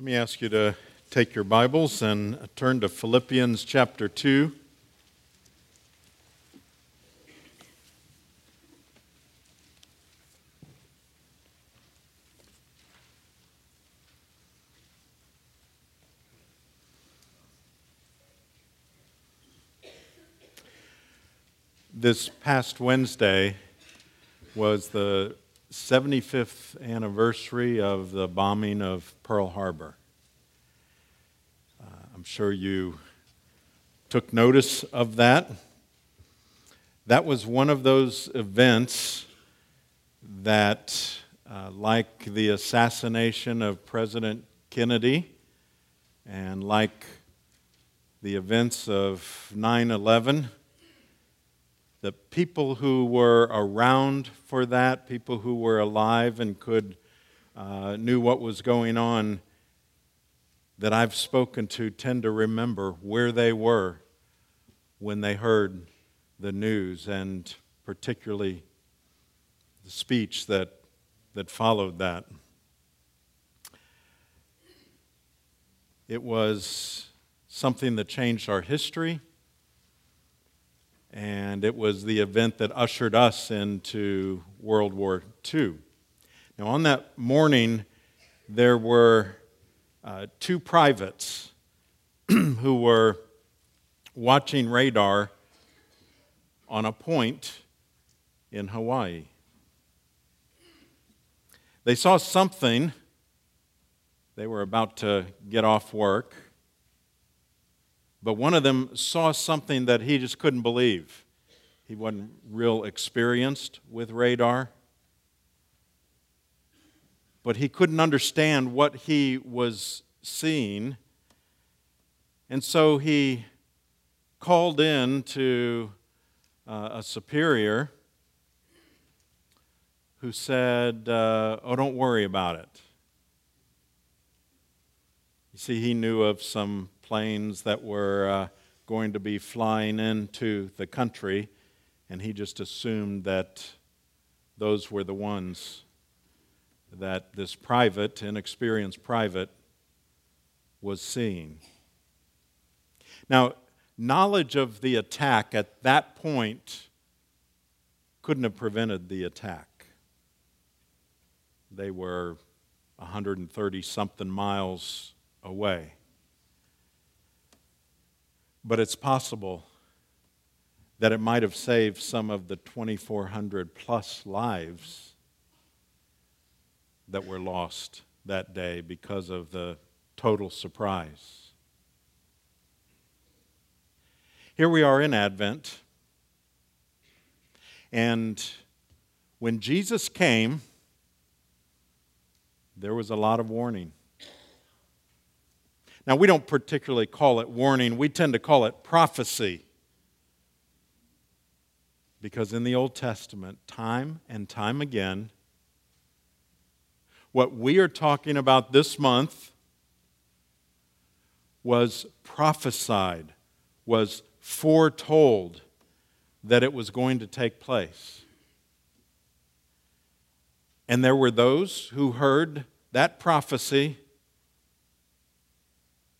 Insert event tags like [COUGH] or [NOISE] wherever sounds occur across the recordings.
Let me ask you to take your Bibles and turn to Philippians chapter 2. This past Wednesday was the 75th anniversary of the bombing of Pearl Harbor. Uh, I'm sure you took notice of that. That was one of those events that, uh, like the assassination of President Kennedy and like the events of 9 11, the people who were around for that, people who were alive and could uh, knew what was going on, that I've spoken to tend to remember where they were when they heard the news, and particularly the speech that, that followed that. It was something that changed our history and it was the event that ushered us into World War II. Now, on that morning, there were uh, two privates [CLEARS THROAT] who were watching radar on a point in Hawaii. They saw something. They were about to get off work but one of them saw something that he just couldn't believe. He wasn't real experienced with radar, but he couldn't understand what he was seeing. And so he called in to uh, a superior who said, uh, Oh, don't worry about it. You see, he knew of some planes that were uh, going to be flying into the country, and he just assumed that those were the ones that this private, inexperienced private, was seeing. Now, knowledge of the attack at that point couldn't have prevented the attack. They were 130 something miles away. But it's possible that it might have saved some of the 2,400 plus lives that were lost that day because of the total surprise. Here we are in Advent, and when Jesus came, there was a lot of warning. Now, we don't particularly call it warning, we tend to call it prophecy. Because in the Old Testament, time and time again, what we are talking about this month was prophesied, was foretold that it was going to take place. And there were those who heard that prophecy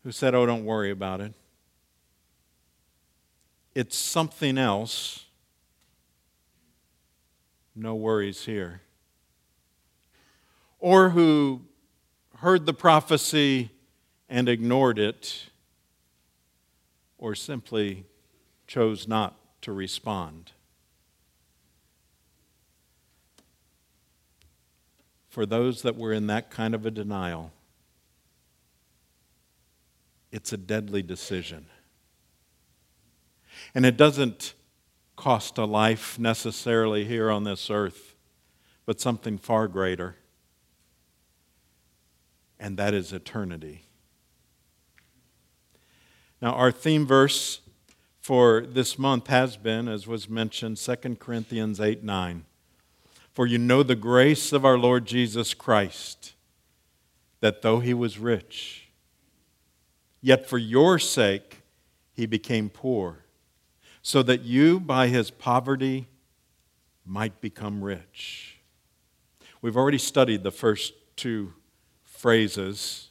who said, Oh, don't worry about it. It's something else. No worries here. Or who heard the prophecy and ignored it, or simply chose not to respond. For those that were in that kind of a denial, it's a deadly decision. And it doesn't cost a life necessarily here on this earth, but something far greater, and that is eternity. Now, our theme verse for this month has been, as was mentioned, 2 Corinthians 8 9. For you know the grace of our Lord Jesus Christ, that though he was rich, Yet for your sake he became poor, so that you by his poverty might become rich. We've already studied the first two phrases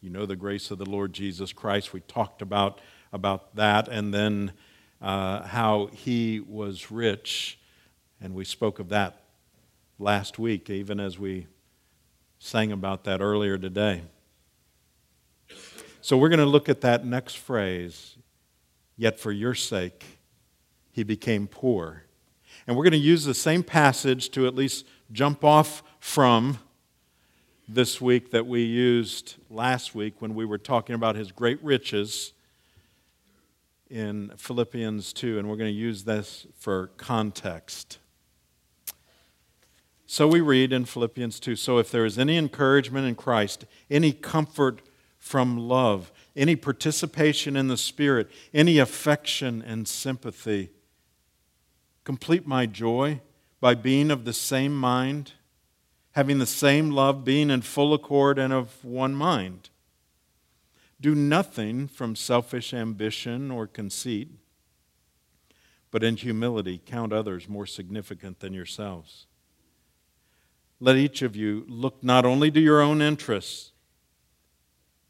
You know the grace of the Lord Jesus Christ. We talked about, about that, and then uh, how he was rich, and we spoke of that last week, even as we sang about that earlier today. So we're going to look at that next phrase, yet for your sake he became poor. And we're going to use the same passage to at least jump off from this week that we used last week when we were talking about his great riches in Philippians 2, and we're going to use this for context. So we read in Philippians 2 So if there is any encouragement in Christ, any comfort from love, any participation in the Spirit, any affection and sympathy, complete my joy by being of the same mind, having the same love, being in full accord and of one mind. Do nothing from selfish ambition or conceit, but in humility count others more significant than yourselves. Let each of you look not only to your own interests,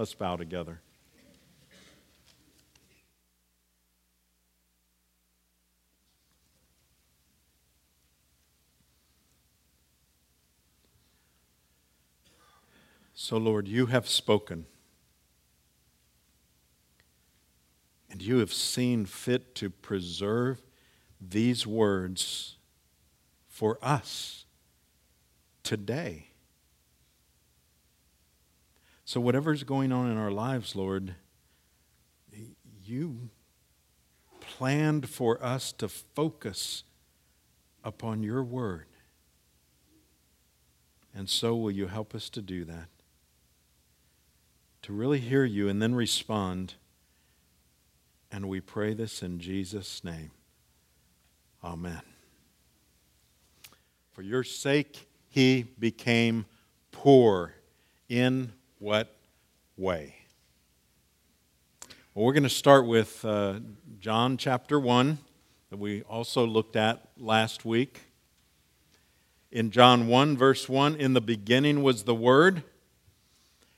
Let's bow together. So, Lord, you have spoken. And you have seen fit to preserve these words for us today. So, whatever's going on in our lives, Lord, you planned for us to focus upon your word. And so, will you help us to do that? To really hear you and then respond. And we pray this in Jesus' name. Amen. For your sake, he became poor. In what way? Well, we're going to start with uh, John chapter 1 that we also looked at last week. In John 1, verse 1, in the beginning was the Word,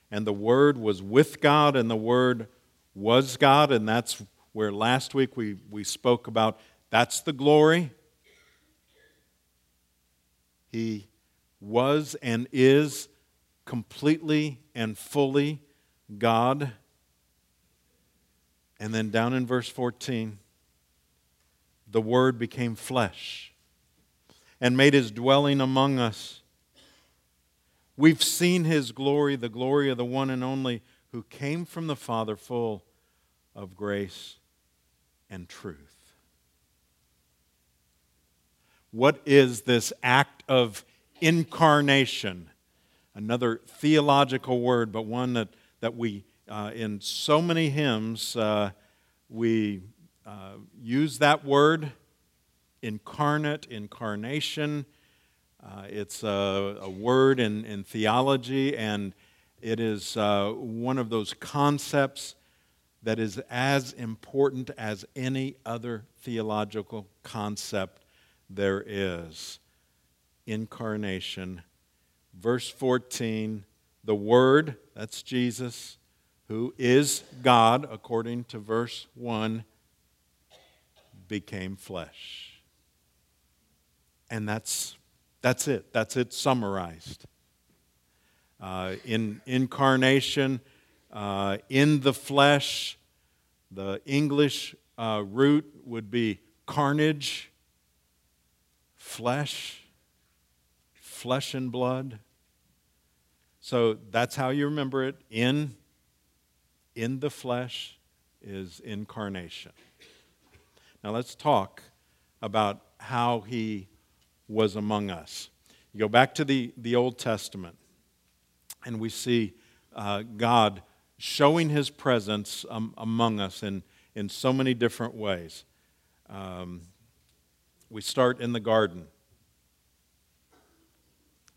and the Word was with God, and the Word was God. And that's where last week we, we spoke about that's the glory he was and is completely and fully God. And then down in verse 14, the Word became flesh and made his dwelling among us. We've seen his glory, the glory of the one and only who came from the Father, full of grace and truth. What is this act of incarnation? Another theological word, but one that, that we, uh, in so many hymns, uh, we uh, use that word incarnate, incarnation. Uh, it's a, a, word in, in theology, and it is uh, one of those concepts that is as important as any other theological concept there is. Incarnation. Verse 14, the Word, that's Jesus, who is God, according to verse 1, became flesh. And that's, that's it. That's it summarized. Uh, in incarnation, uh, in the flesh. The English uh, root would be carnage, flesh, flesh and blood. So that's how you remember it. In, in the flesh is incarnation. Now let's talk about how he was among us. You go back to the, the Old Testament, and we see uh, God showing his presence um, among us in, in so many different ways. Um, we start in the garden,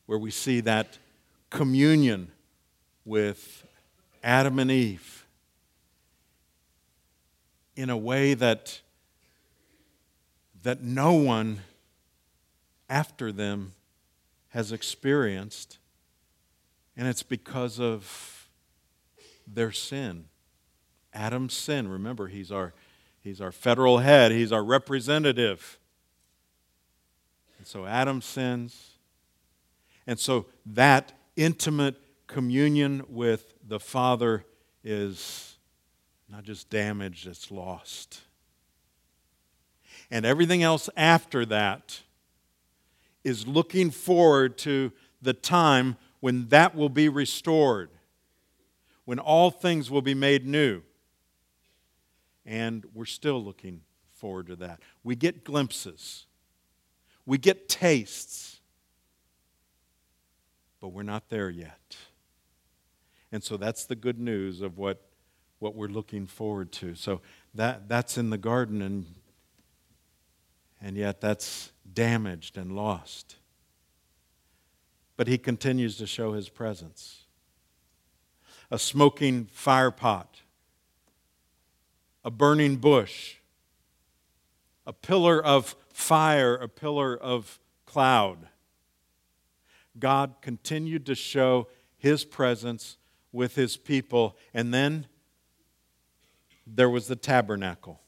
where we see that communion with Adam and Eve in a way that, that no one after them has experienced, and it's because of their sin. Adam's sin. Remember, he's our, he's our federal head, he's our representative. And so Adam sins. And so that intimate communion with the Father is not just damaged, it's lost. And everything else after that is looking forward to the time when that will be restored, when all things will be made new. And we're still looking forward to that. We get glimpses, we get tastes, but we're not there yet. And so that's the good news of what, what we're looking forward to. So that, that's in the garden, and, and yet that's damaged and lost. But he continues to show his presence. A smoking fire pot, a burning bush, a pillar of fire, a pillar of cloud. God continued to show his presence with his people. And then there was the tabernacle.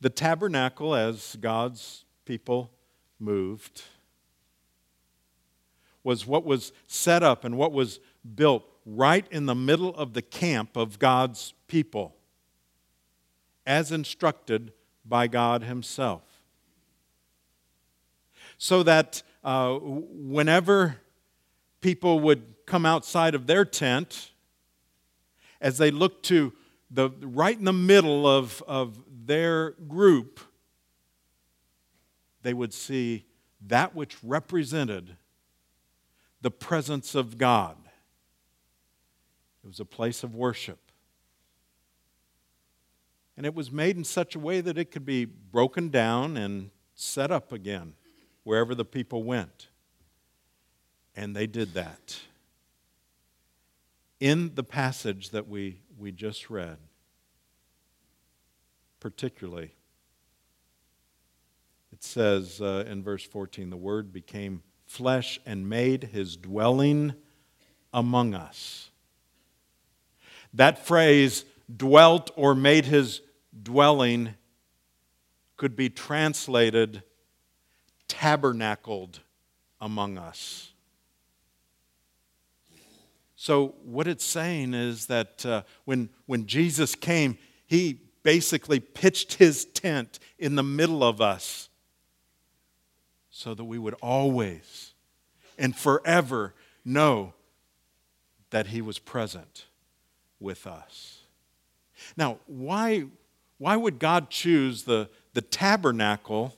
The tabernacle, as God's people moved, was what was set up and what was built right in the middle of the camp of God's people, as instructed by God Himself. So that uh, whenever people would come outside of their tent, as they looked to the right in the middle of, of their group, they would see that which represented the presence of God. It was a place of worship. And it was made in such a way that it could be broken down and set up again wherever the people went. And they did that. In the passage that we, we just read, particularly. It says uh, in verse 14 the Word became flesh and made his dwelling among us. That phrase, dwelt or made his dwelling, could be translated tabernacled among us. So, what it's saying is that uh, when, when Jesus came, he basically pitched his tent in the middle of us so that we would always and forever know that he was present with us. Now, why, why would God choose the, the tabernacle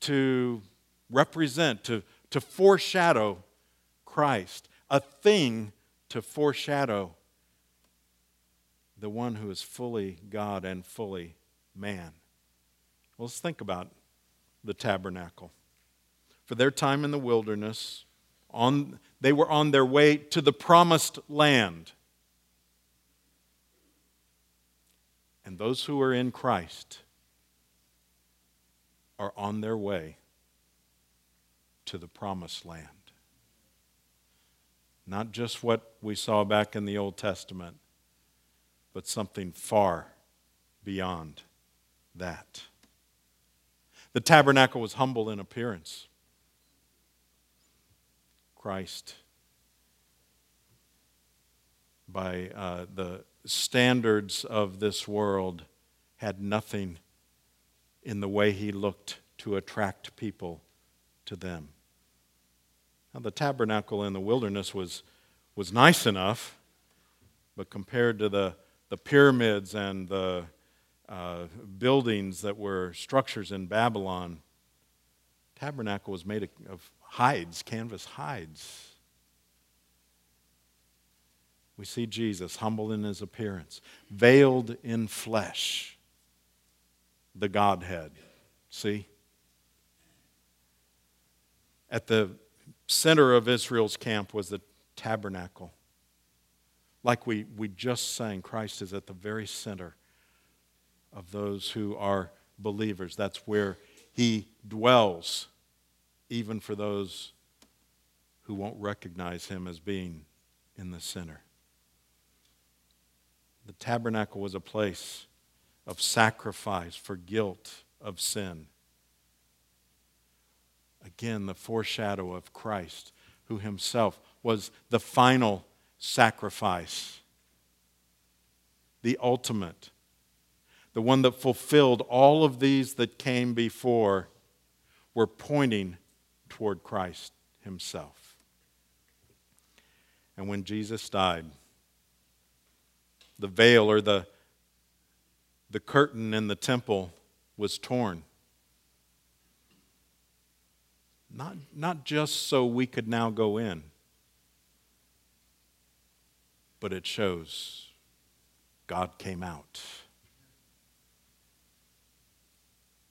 to represent, to, to foreshadow Christ? A thing to foreshadow the one who is fully God and fully man. Well, let's think about the tabernacle. For their time in the wilderness, on, they were on their way to the promised land. And those who are in Christ are on their way to the promised land. Not just what we saw back in the Old Testament but something far beyond that. The tabernacle was humble in appearance. Christ by uh, the standards of this world, had nothing in the way he looked to attract people to them. Now, the tabernacle in the wilderness was, was nice enough, but compared to the, the pyramids and the uh, buildings that were structures in Babylon, tabernacle was made of hides, canvas hides. We see Jesus humble in his appearance, veiled in flesh, the Godhead. See? At the center of Israel's camp was the tabernacle. Like we, we just sang, Christ is at the very center of those who are believers. That's where he dwells, even for those who won't recognize him as being in the center. The tabernacle was a place of sacrifice for guilt of sin. Again, the foreshadow of Christ, who himself was the final sacrifice, the ultimate, the one that fulfilled all of these that came before, were pointing toward Christ himself. And when Jesus died, the veil or the, the curtain in the temple was torn. Not, not just so we could now go in, but it shows God came out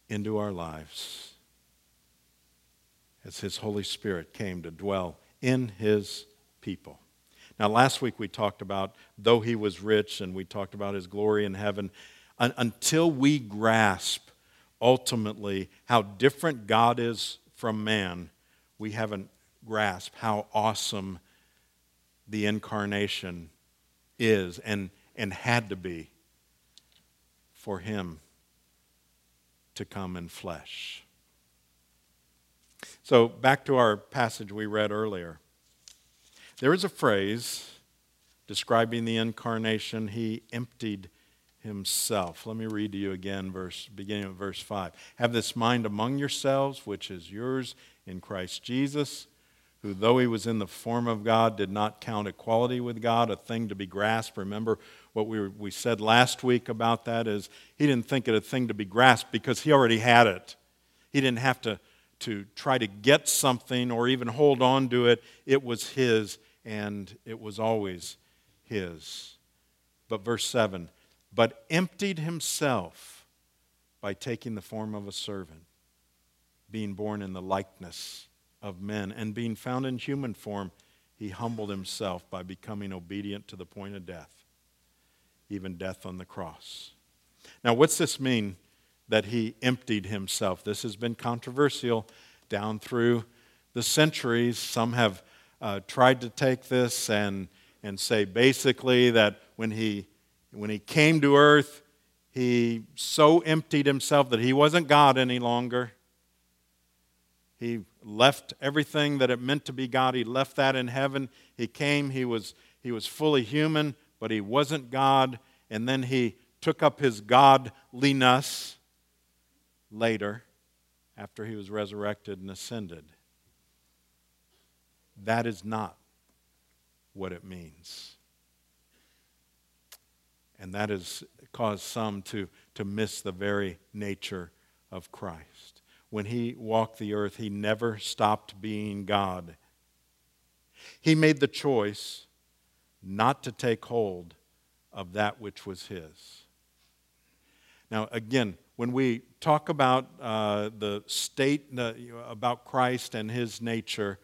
into our lives as His Holy Spirit came to dwell in His people. Now, last week we talked about, though He was rich, and we talked about His glory in heaven, until we grasp ultimately how different God is from man, we haven't grasped how awesome the incarnation is and, and had to be for him to come in flesh. So, back to our passage we read earlier. There is a phrase describing the incarnation. He emptied himself. Let me read to you again, verse, beginning of verse 5. Have this mind among yourselves, which is yours in Christ Jesus, who, though he was in the form of God, did not count equality with God a thing to be grasped. Remember what we, we said last week about that is he didn't think it a thing to be grasped because he already had it. He didn't have to, to try to get something or even hold on to it. It was his, and it was always his. But verse 7 but emptied himself by taking the form of a servant, being born in the likeness of men, and being found in human form, he humbled himself by becoming obedient to the point of death, even death on the cross. Now, what's this mean that he emptied himself? This has been controversial down through the centuries. Some have uh, tried to take this and, and say basically that when he when he came to earth, he so emptied himself that he wasn't God any longer. He left everything that it meant to be God. He left that in heaven. He came, he was, he was fully human, but he wasn't God. And then he took up his godliness later after he was resurrected and ascended. That is not what it means. And that has caused some to, to miss the very nature of Christ. When he walked the earth, he never stopped being God. He made the choice not to take hold of that which was his. Now, again, when we talk about uh, the state, uh, about Christ and his nature,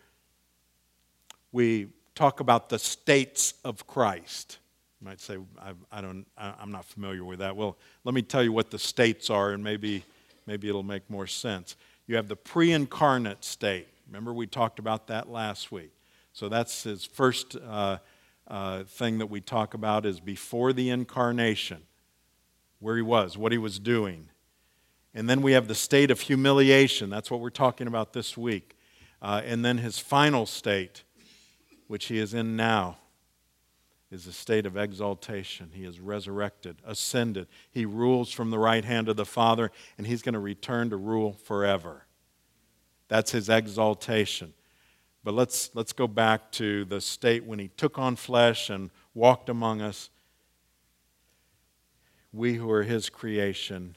we talk about the states of Christ. You might say, I, I don't, I, I'm not familiar with that. Well, let me tell you what the states are, and maybe, maybe it'll make more sense. You have the pre incarnate state. Remember, we talked about that last week. So that's his first uh, uh, thing that we talk about is before the incarnation, where he was, what he was doing. And then we have the state of humiliation. That's what we're talking about this week. Uh, and then his final state, which he is in now is a state of exaltation. He is resurrected, ascended. He rules from the right hand of the Father, and he's going to return to rule forever. That's his exaltation. But let's, let's go back to the state when he took on flesh and walked among us. We who are his creation.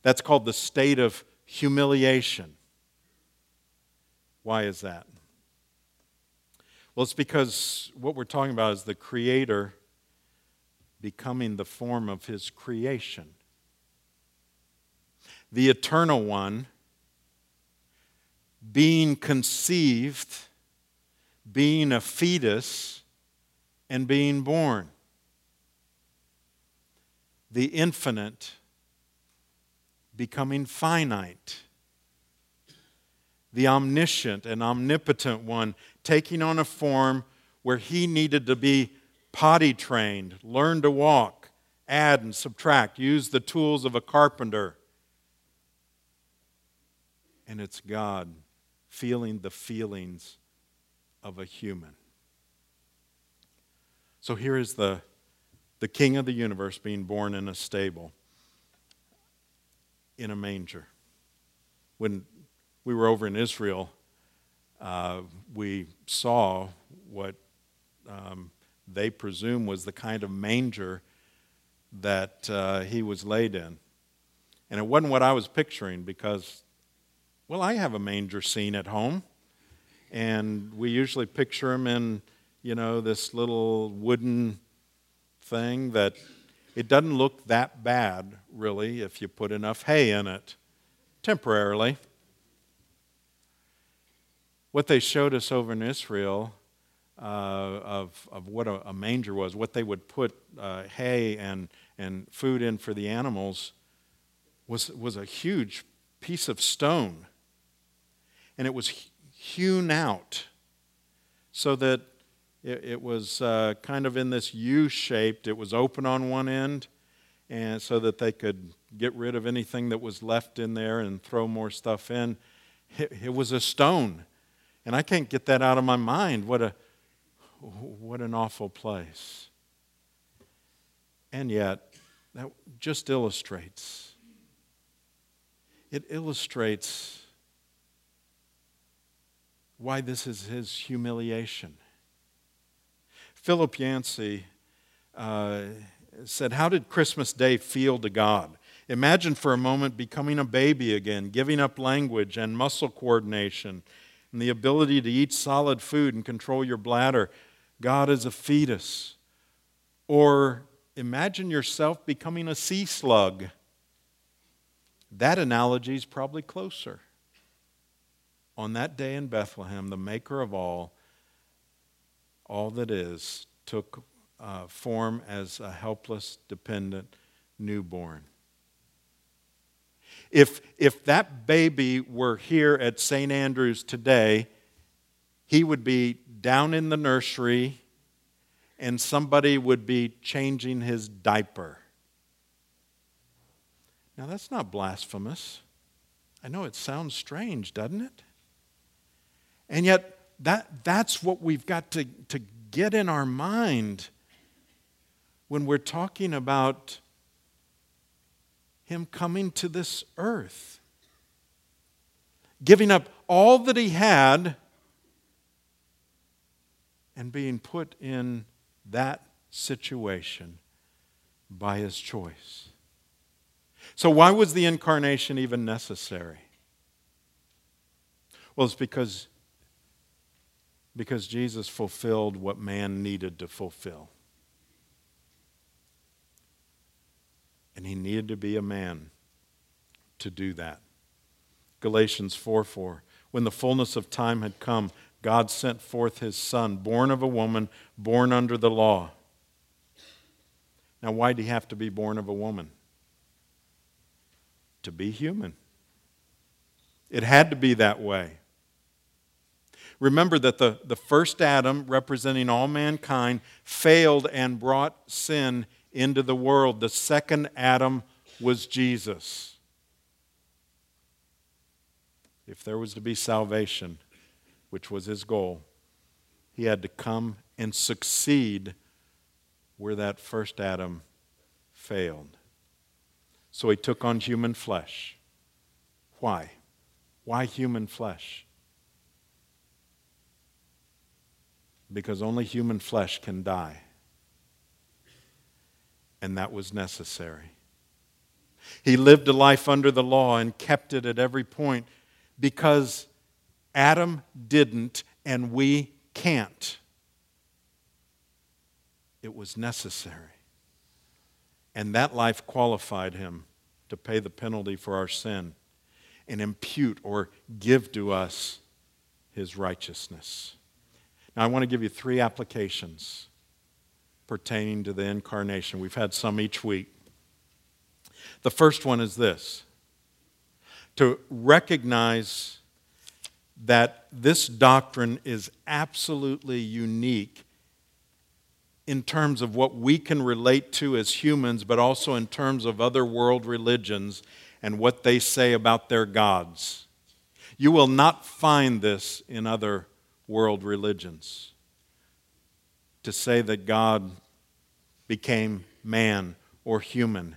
That's called the state of humiliation. Why is that? Well, it's because what we're talking about is the Creator becoming the form of His creation. The Eternal One being conceived, being a fetus, and being born. The infinite becoming finite the omniscient and omnipotent one, taking on a form where he needed to be potty trained, learn to walk, add and subtract, use the tools of a carpenter. And it's God feeling the feelings of a human. So here is the, the king of the universe being born in a stable, in a manger. When we were over in Israel, uh, we saw what um, they presume was the kind of manger that uh, he was laid in. And it wasn't what I was picturing because, well, I have a manger scene at home. And we usually picture him in, you know, this little wooden thing that it doesn't look that bad, really, if you put enough hay in it temporarily what they showed us over in Israel uh, of, of what a, a, manger was, what they would put uh, hay and, and food in for the animals, was, was a huge piece of stone. And it was hewn out so that it, it was uh, kind of in this U shaped, it was open on one end, and so that they could get rid of anything that was left in there and throw more stuff in. It, it was a stone and I can't get that out of my mind. What, a, what an awful place. And yet, that just illustrates. It illustrates why this is his humiliation. Philip Yancey uh, said, How did Christmas Day feel to God? Imagine for a moment becoming a baby again, giving up language and muscle coordination and the ability to eat solid food and control your bladder. God is a fetus. Or imagine yourself becoming a sea slug. That analogy is probably closer. On that day in Bethlehem, the maker of all, all that is, took uh, form as a helpless, dependent newborn. If, if that baby were here at St. Andrews today, he would be down in the nursery and somebody would be changing his diaper. Now, that's not blasphemous. I know it sounds strange, doesn't it? And yet, that, that's what we've got to, to get in our mind when we're talking about him coming to this earth, giving up all that he had and being put in that situation by his choice. So, why was the incarnation even necessary? Well, it's because, because Jesus fulfilled what man needed to fulfill. And he needed to be a man to do that. Galatians 4 4. When the fullness of time had come, God sent forth his son, born of a woman, born under the law. Now, why did he have to be born of a woman? To be human. It had to be that way. Remember that the, the first Adam, representing all mankind, failed and brought sin into the world. The second Adam was Jesus. If there was to be salvation, which was his goal, he had to come and succeed where that first Adam failed. So he took on human flesh. Why? Why human flesh? Because only human flesh can die. And that was necessary. He lived a life under the law and kept it at every point because Adam didn't and we can't. It was necessary. And that life qualified him to pay the penalty for our sin and impute or give to us his righteousness. Now, I want to give you three applications pertaining to the incarnation. We've had some each week. The first one is this to recognize that this doctrine is absolutely unique in terms of what we can relate to as humans, but also in terms of other world religions and what they say about their gods. You will not find this in other world religions. To say that God became man or human.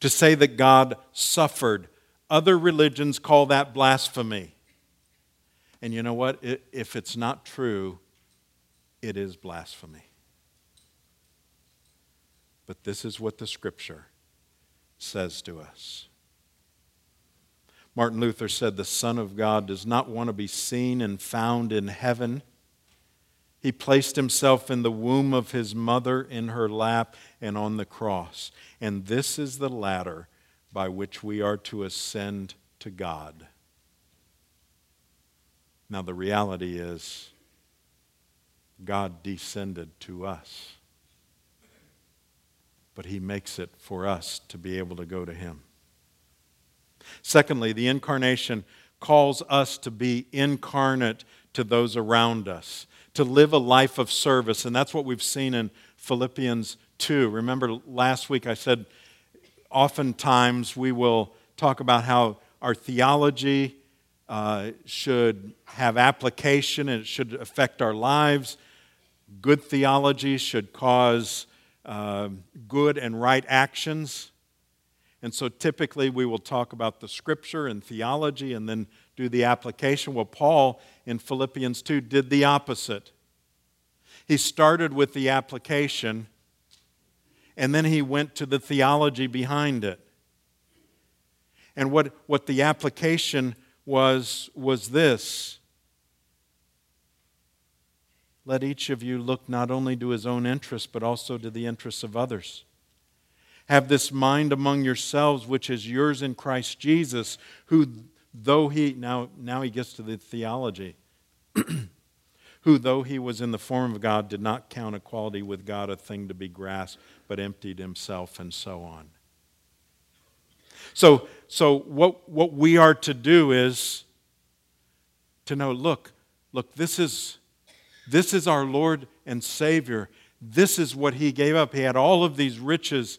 To say that God suffered. Other religions call that blasphemy. And you know what? If it's not true, it is blasphemy. But this is what the scripture says to us. Martin Luther said, The Son of God does not want to be seen and found in heaven. He placed himself in the womb of his mother, in her lap, and on the cross. And this is the ladder by which we are to ascend to God. Now, the reality is, God descended to us but he makes it for us to be able to go to him. Secondly, the incarnation calls us to be incarnate to those around us, to live a life of service. And that's what we've seen in Philippians 2. Remember last week I said, oftentimes we will talk about how our theology uh, should have application and it should affect our lives. Good theology should cause uh, good and right actions. And so typically we will talk about the scripture and theology and then do the application. Well, Paul in Philippians 2 did the opposite. He started with the application and then he went to the theology behind it. And what, what the application was was this let each of you look not only to his own interests, but also to the interests of others. Have this mind among yourselves, which is yours in Christ Jesus, who, though he, now, now he gets to the theology, [CLEARS THROAT] who, though he was in the form of God, did not count equality with God a thing to be grasped, but emptied himself, and so on. So, so what, what we are to do is to know look, look, this is this is our Lord and Savior. This is what He gave up. He had all of these riches,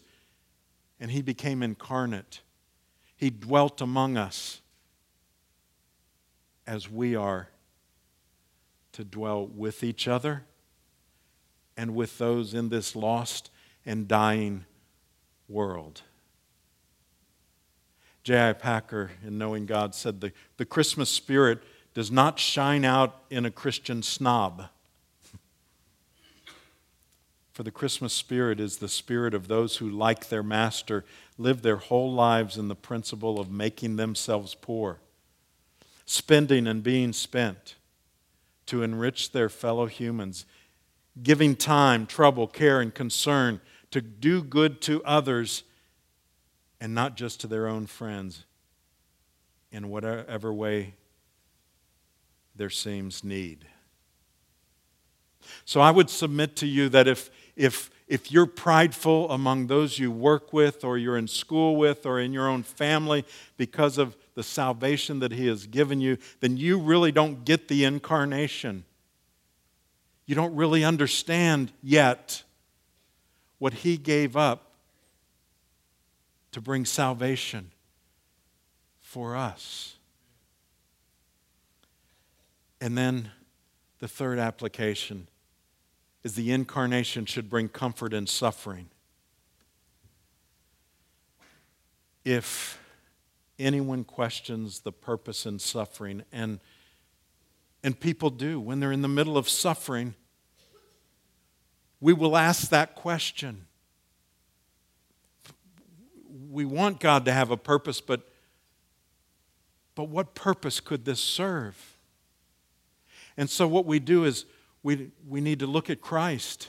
and He became incarnate. He dwelt among us as we are to dwell with each other and with those in this lost and dying world. J.I. Packer, in Knowing God, said the, the Christmas spirit does not shine out in a Christian snob. [LAUGHS] For the Christmas spirit is the spirit of those who, like their master, live their whole lives in the principle of making themselves poor, spending and being spent to enrich their fellow humans, giving time, trouble, care, and concern to do good to others and not just to their own friends in whatever way there seems need. So I would submit to you that if if, if you're prideful among those you work with, or you're in school with, or in your own family because of the salvation that He has given you, then you really don't get the incarnation. You don't really understand yet what He gave up to bring salvation for us. And then the third application is the incarnation should bring comfort in suffering. If anyone questions the purpose in suffering, and, and people do when they're in the middle of suffering, we will ask that question. We want God to have a purpose, but, but what purpose could this serve? And so, what we do is we, we need to look at Christ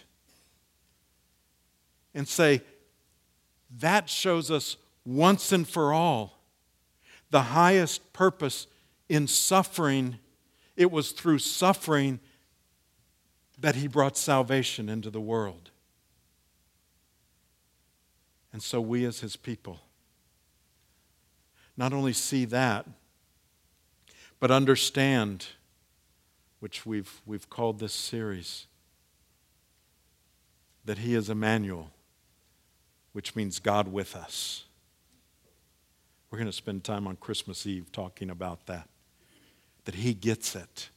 and say, that shows us once and for all the highest purpose in suffering. It was through suffering that he brought salvation into the world. And so we, as his people, not only see that, but understand, which we've, we've called this series, that he is Emmanuel, which means God with us. We're going to spend time on Christmas Eve talking about that. That he gets it.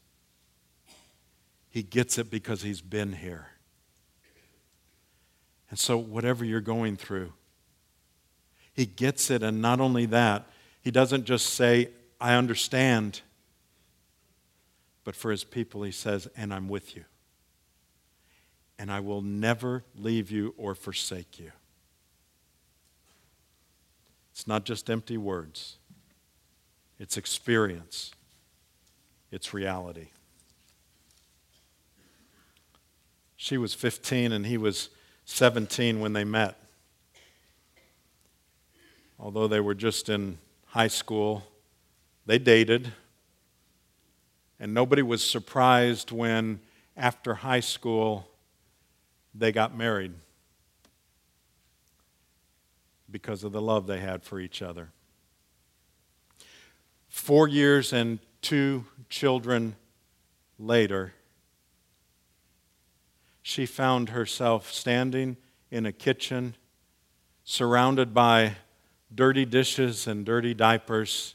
He gets it because he's been here. And so, whatever you're going through, he gets it. And not only that, he doesn't just say, I understand. But for his people, he says, and I'm with you. And I will never leave you or forsake you. It's not just empty words, it's experience, it's reality. She was 15 and he was 17 when they met. Although they were just in high school, they dated. And nobody was surprised when, after high school, they got married because of the love they had for each other. Four years and two children later, she found herself standing in a kitchen surrounded by dirty dishes and dirty diapers,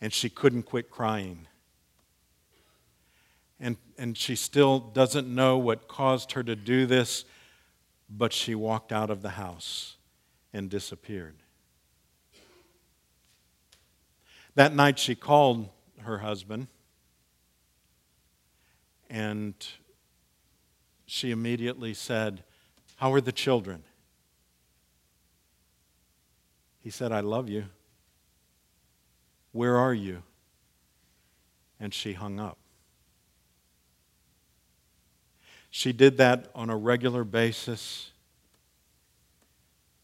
and she couldn't quit crying. And, and she still doesn't know what caused her to do this, but she walked out of the house and disappeared. That night she called her husband and she immediately said, How are the children? He said, I love you. Where are you? And she hung up. She did that on a regular basis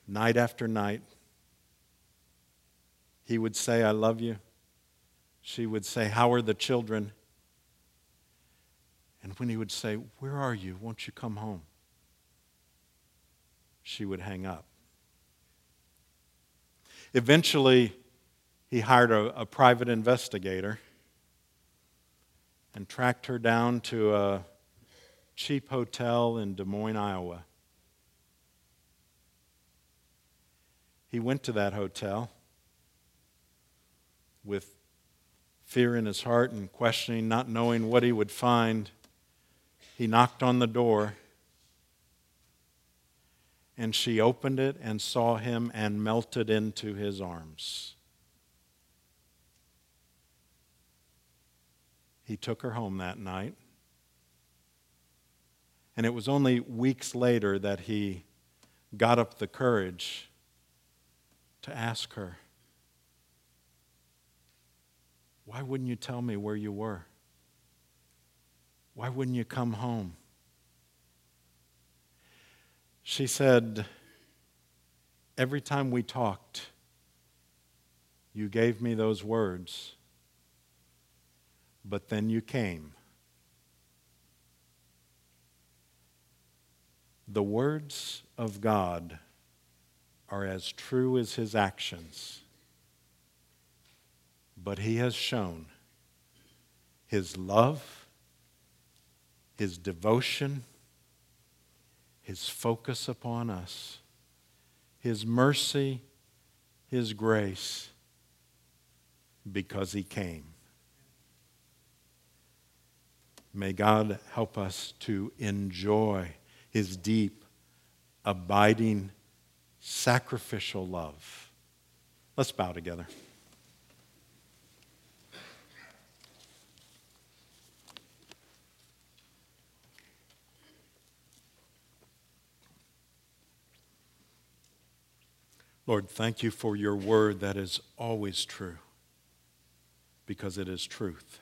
night after night. He would say, I love you. She would say, How are the children? And when he would say, Where are you? Won't you come home? She would hang up. Eventually, he hired a, a private investigator and tracked her down to a cheap hotel in Des Moines, Iowa. He went to that hotel with fear in his heart and questioning, not knowing what he would find. He knocked on the door, and she opened it and saw him and melted into his arms. He took her home that night. And it was only weeks later that he got up the courage to ask her, Why wouldn't you tell me where you were? Why wouldn't you come home? She said, Every time we talked, you gave me those words, but then you came. The words of God are as true as his actions. But he has shown his love, his devotion, his focus upon us, his mercy, his grace, because he came. May God help us to enjoy his deep, abiding, sacrificial love. Let's bow together. Lord, thank you for your word that is always true because it is truth.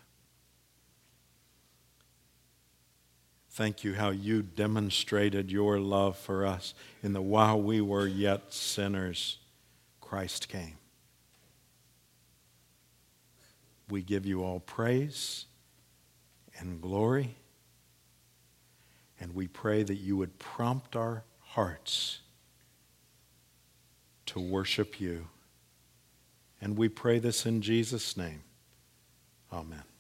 Thank you how you demonstrated your love for us in the while we were yet sinners, Christ came. We give you all praise and glory, and we pray that you would prompt our hearts to worship you. And we pray this in Jesus' name. Amen.